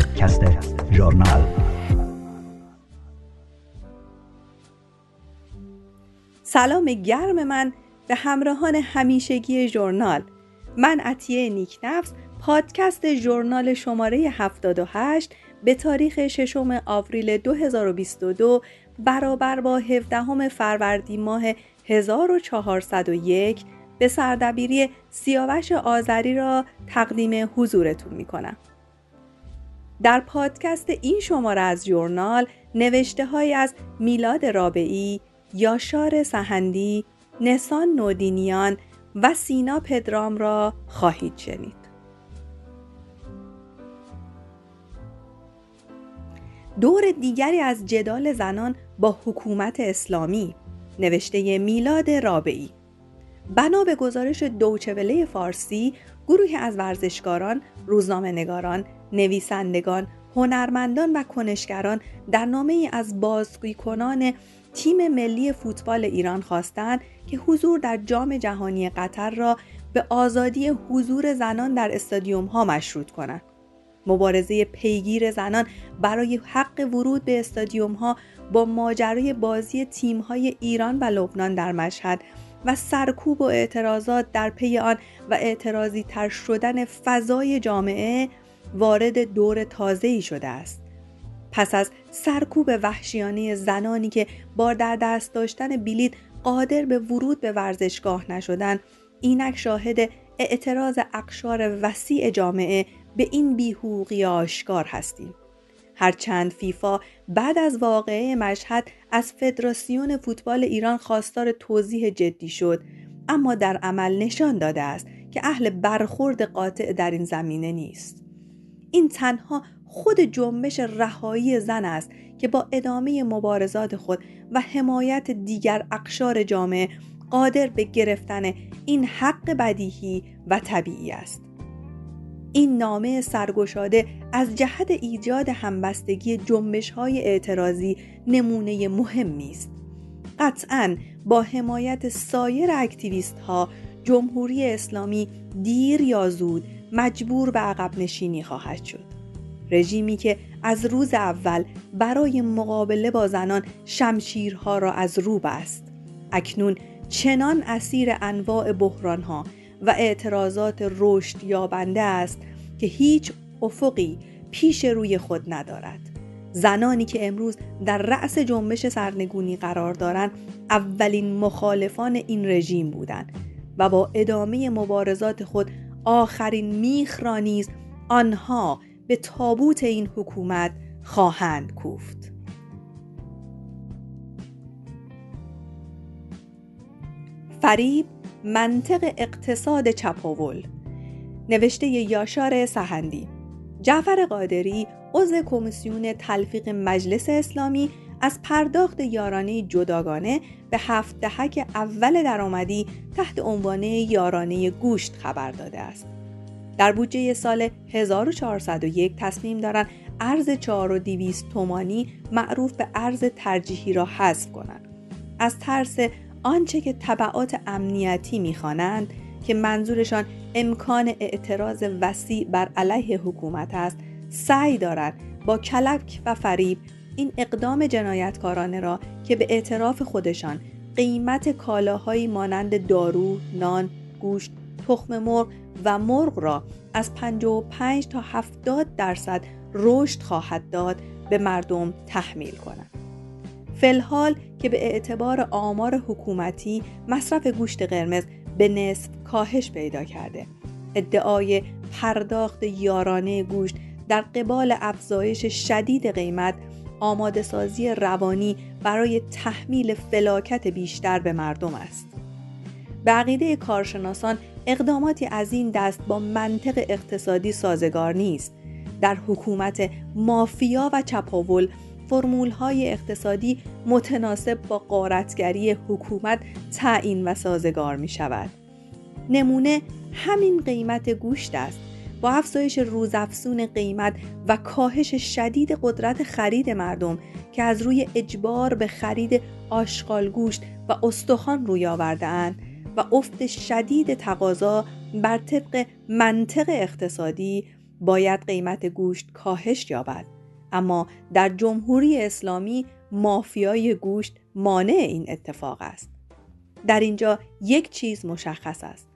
پادکست ژورنال سلام گرم من به همراهان همیشگی ژورنال من عطیه نیکنفس پادکست ژورنال شماره 78 به تاریخ 6 آوریل 2022 برابر با 17 فروردین ماه 1401 به سردبیری سیاوش آذری را تقدیم حضورتون می کنم. در پادکست این شماره از جورنال نوشته های از میلاد رابعی، یاشار سهندی، نسان نودینیان و سینا پدرام را خواهید شنید. دور دیگری از جدال زنان با حکومت اسلامی نوشته میلاد رابعی بنا به گزارش دوچوله فارسی گروهی از ورزشکاران، روزنامه نگاران، نویسندگان، هنرمندان و کنشگران در نامه ای از بازگوی کنان تیم ملی فوتبال ایران خواستند که حضور در جام جهانی قطر را به آزادی حضور زنان در استادیوم ها مشروط کنند. مبارزه پیگیر زنان برای حق ورود به استادیوم ها با ماجرای بازی تیم های ایران و لبنان در مشهد و سرکوب و اعتراضات در پی آن و اعتراضی تر شدن فضای جامعه وارد دور تازه‌ای شده است. پس از سرکوب وحشیانه زنانی که با در دست داشتن بلیط قادر به ورود به ورزشگاه نشدن اینک شاهد اعتراض اقشار وسیع جامعه به این بیحوقی آشکار هستیم. هرچند فیفا بعد از واقعه مشهد از فدراسیون فوتبال ایران خواستار توضیح جدی شد اما در عمل نشان داده است که اهل برخورد قاطع در این زمینه نیست این تنها خود جنبش رهایی زن است که با ادامه مبارزات خود و حمایت دیگر اقشار جامعه قادر به گرفتن این حق بدیهی و طبیعی است این نامه سرگشاده از جهت ایجاد همبستگی جنبش های اعتراضی نمونه مهمی است. قطعا با حمایت سایر اکتیویست ها جمهوری اسلامی دیر یا زود مجبور به عقب نشینی خواهد شد. رژیمی که از روز اول برای مقابله با زنان شمشیرها را از رو بست. اکنون چنان اسیر انواع بحرانها و اعتراضات رشد یابنده است که هیچ افقی پیش روی خود ندارد زنانی که امروز در رأس جنبش سرنگونی قرار دارند اولین مخالفان این رژیم بودند و با ادامه مبارزات خود آخرین میخ را نیز آنها به تابوت این حکومت خواهند کوفت. فریب منطق اقتصاد چپاول. نوشته یاشار سهندی. جعفر قادری عضو کمیسیون تلفیق مجلس اسلامی از پرداخت یارانه جداگانه به هفت دهک اول درآمدی تحت عنوان یارانه گوشت خبر داده است. در بودجه سال 1401 تصمیم دارند ارز 4200 تومانی معروف به ارز ترجیحی را حذف کنند. از ترس آنچه که طبعات امنیتی می‌خوانند که منظورشان امکان اعتراض وسیع بر علیه حکومت است سعی دارد با کلک و فریب این اقدام جنایتکارانه را که به اعتراف خودشان قیمت کالاهایی مانند دارو، نان، گوشت، تخم مرغ و مرغ را از 55 تا 70 درصد رشد خواهد داد به مردم تحمیل کنند. فلحال که به اعتبار آمار حکومتی مصرف گوشت قرمز به نصف کاهش پیدا کرده ادعای پرداخت یارانه گوشت در قبال افزایش شدید قیمت آماده سازی روانی برای تحمیل فلاکت بیشتر به مردم است بقیده کارشناسان اقداماتی از این دست با منطق اقتصادی سازگار نیست در حکومت مافیا و چپاول فرمول های اقتصادی متناسب با قارتگری حکومت تعیین و سازگار می شود. نمونه همین قیمت گوشت است با افزایش روزافزون قیمت و کاهش شدید قدرت خرید مردم که از روی اجبار به خرید آشغال گوشت و استخوان روی آورده و افت شدید تقاضا بر طبق منطق اقتصادی باید قیمت گوشت کاهش یابد. اما در جمهوری اسلامی مافیای گوشت مانع این اتفاق است. در اینجا یک چیز مشخص است.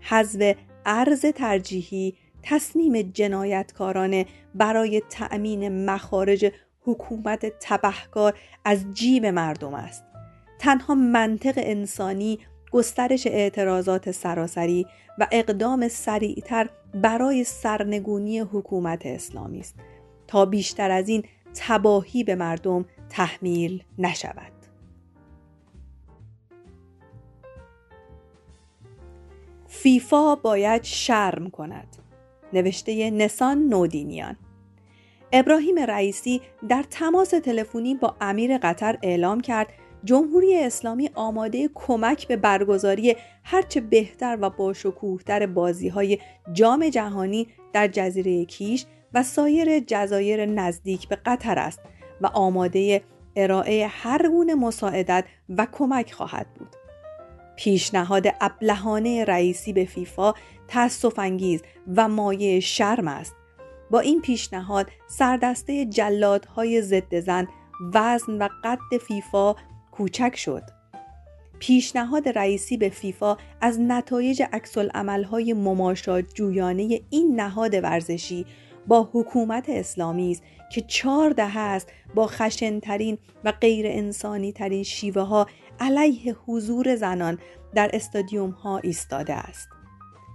حذف ارز ترجیحی تصمیم جنایتکارانه برای تأمین مخارج حکومت تبهکار از جیب مردم است. تنها منطق انسانی گسترش اعتراضات سراسری و اقدام سریعتر برای سرنگونی حکومت اسلامی است. تا بیشتر از این تباهی به مردم تحمیل نشود. فیفا باید شرم کند. نوشته نسان نودینیان ابراهیم رئیسی در تماس تلفنی با امیر قطر اعلام کرد جمهوری اسلامی آماده کمک به برگزاری هرچه بهتر و باشکوهتر بازی های جام جهانی در جزیره کیش و سایر جزایر نزدیک به قطر است و آماده ارائه هر گونه مساعدت و کمک خواهد بود. پیشنهاد ابلهانه رئیسی به فیفا تاسف انگیز و مایه شرم است. با این پیشنهاد سردسته جلادهای ضد زن وزن و قد فیفا کوچک شد. پیشنهاد رئیسی به فیفا از نتایج عملهای مماشات جویانه این نهاد ورزشی با حکومت اسلامی است که چهار دهه است با خشنترین و غیر انسانی ترین شیوه ها علیه حضور زنان در استادیوم ها ایستاده است.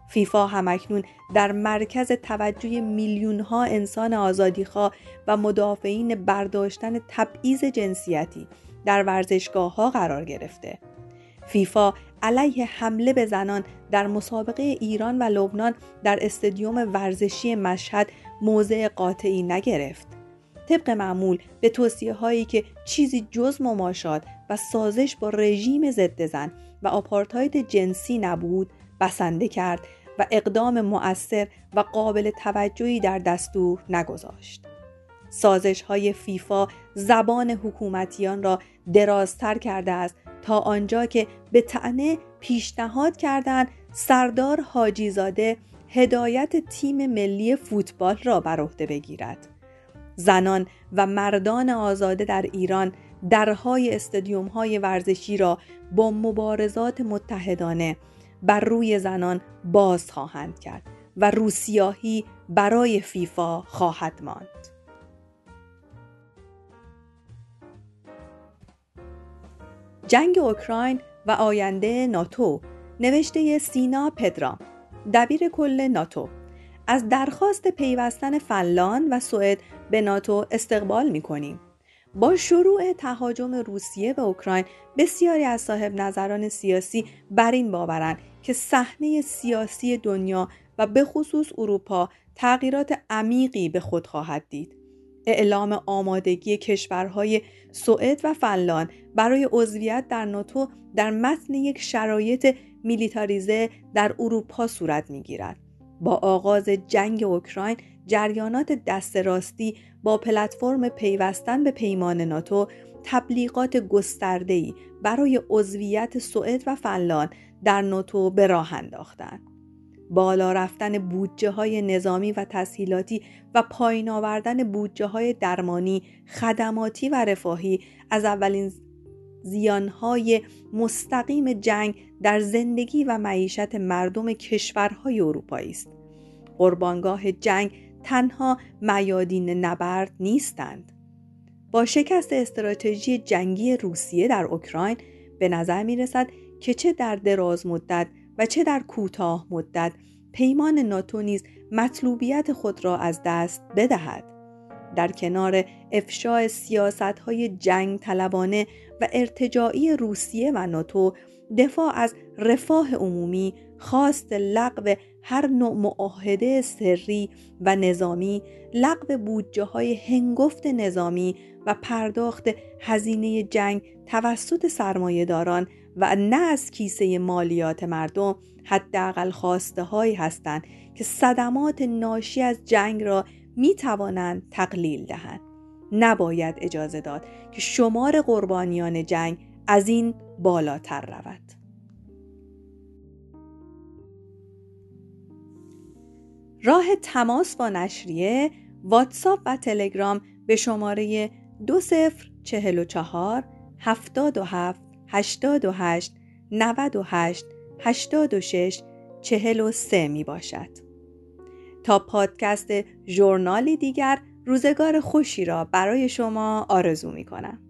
فیفا همکنون در مرکز توجه میلیون ها انسان آزادیخواه و مدافعین برداشتن تبعیض جنسیتی در ورزشگاه ها قرار گرفته. فیفا علیه حمله به زنان در مسابقه ایران و لبنان در استادیوم ورزشی مشهد موضع قاطعی نگرفت. طبق معمول به توصیه هایی که چیزی جز مماشات و سازش با رژیم ضد زن و آپارتاید جنسی نبود بسنده کرد و اقدام مؤثر و قابل توجهی در دستور نگذاشت. سازش های فیفا زبان حکومتیان را درازتر کرده است تا آنجا که به تعنه پیشنهاد کردند سردار حاجیزاده هدایت تیم ملی فوتبال را بر عهده بگیرد. زنان و مردان آزاده در ایران درهای استادیوم های ورزشی را با مبارزات متحدانه بر روی زنان باز خواهند کرد و روسیاهی برای فیفا خواهد ماند. جنگ اوکراین و آینده ناتو نوشته سینا پدرام دبیر کل ناتو از درخواست پیوستن فنلاند و سوئد به ناتو استقبال می کنیم. با شروع تهاجم روسیه به اوکراین بسیاری از صاحب نظران سیاسی بر این باورند که صحنه سیاسی دنیا و به خصوص اروپا تغییرات عمیقی به خود خواهد دید. اعلام آمادگی کشورهای سوئد و فنلاند برای عضویت در ناتو در متن یک شرایط میلیتاریزه در اروپا صورت می‌گیرد. با آغاز جنگ اوکراین جریانات دست راستی با پلتفرم پیوستن به پیمان ناتو تبلیغات گسترده‌ای برای عضویت سوئد و فنلاند در ناتو به راه انداختند. بالا رفتن بودجه های نظامی و تسهیلاتی و پایین آوردن بودجه های درمانی، خدماتی و رفاهی از اولین زیانهای مستقیم جنگ در زندگی و معیشت مردم کشورهای اروپایی است. قربانگاه جنگ تنها میادین نبرد نیستند. با شکست استراتژی جنگی روسیه در اوکراین به نظر می رسد که چه در دراز مدت و چه در کوتاه مدت پیمان ناتو نیز مطلوبیت خود را از دست بدهد. در کنار افشای سیاست های جنگ طلبانه و ارتجاعی روسیه و ناتو دفاع از رفاه عمومی خواست لغو هر نوع معاهده سری و نظامی لغو بودجه های هنگفت نظامی و پرداخت هزینه جنگ توسط سرمایهداران و نه از کیسه مالیات مردم حداقل خواسته هایی هستند که صدمات ناشی از جنگ را می توانند تقلیل دهند. نباید اجازه داد که شمار قربانیان جنگ از این بالاتر رود. راه تماس با نشریه واتساپ و تلگرام به شماره 2044 77 88 98 86 43 می باشد. تا پادکست ژورنالی دیگر روزگار خوشی را برای شما آرزو می کنم.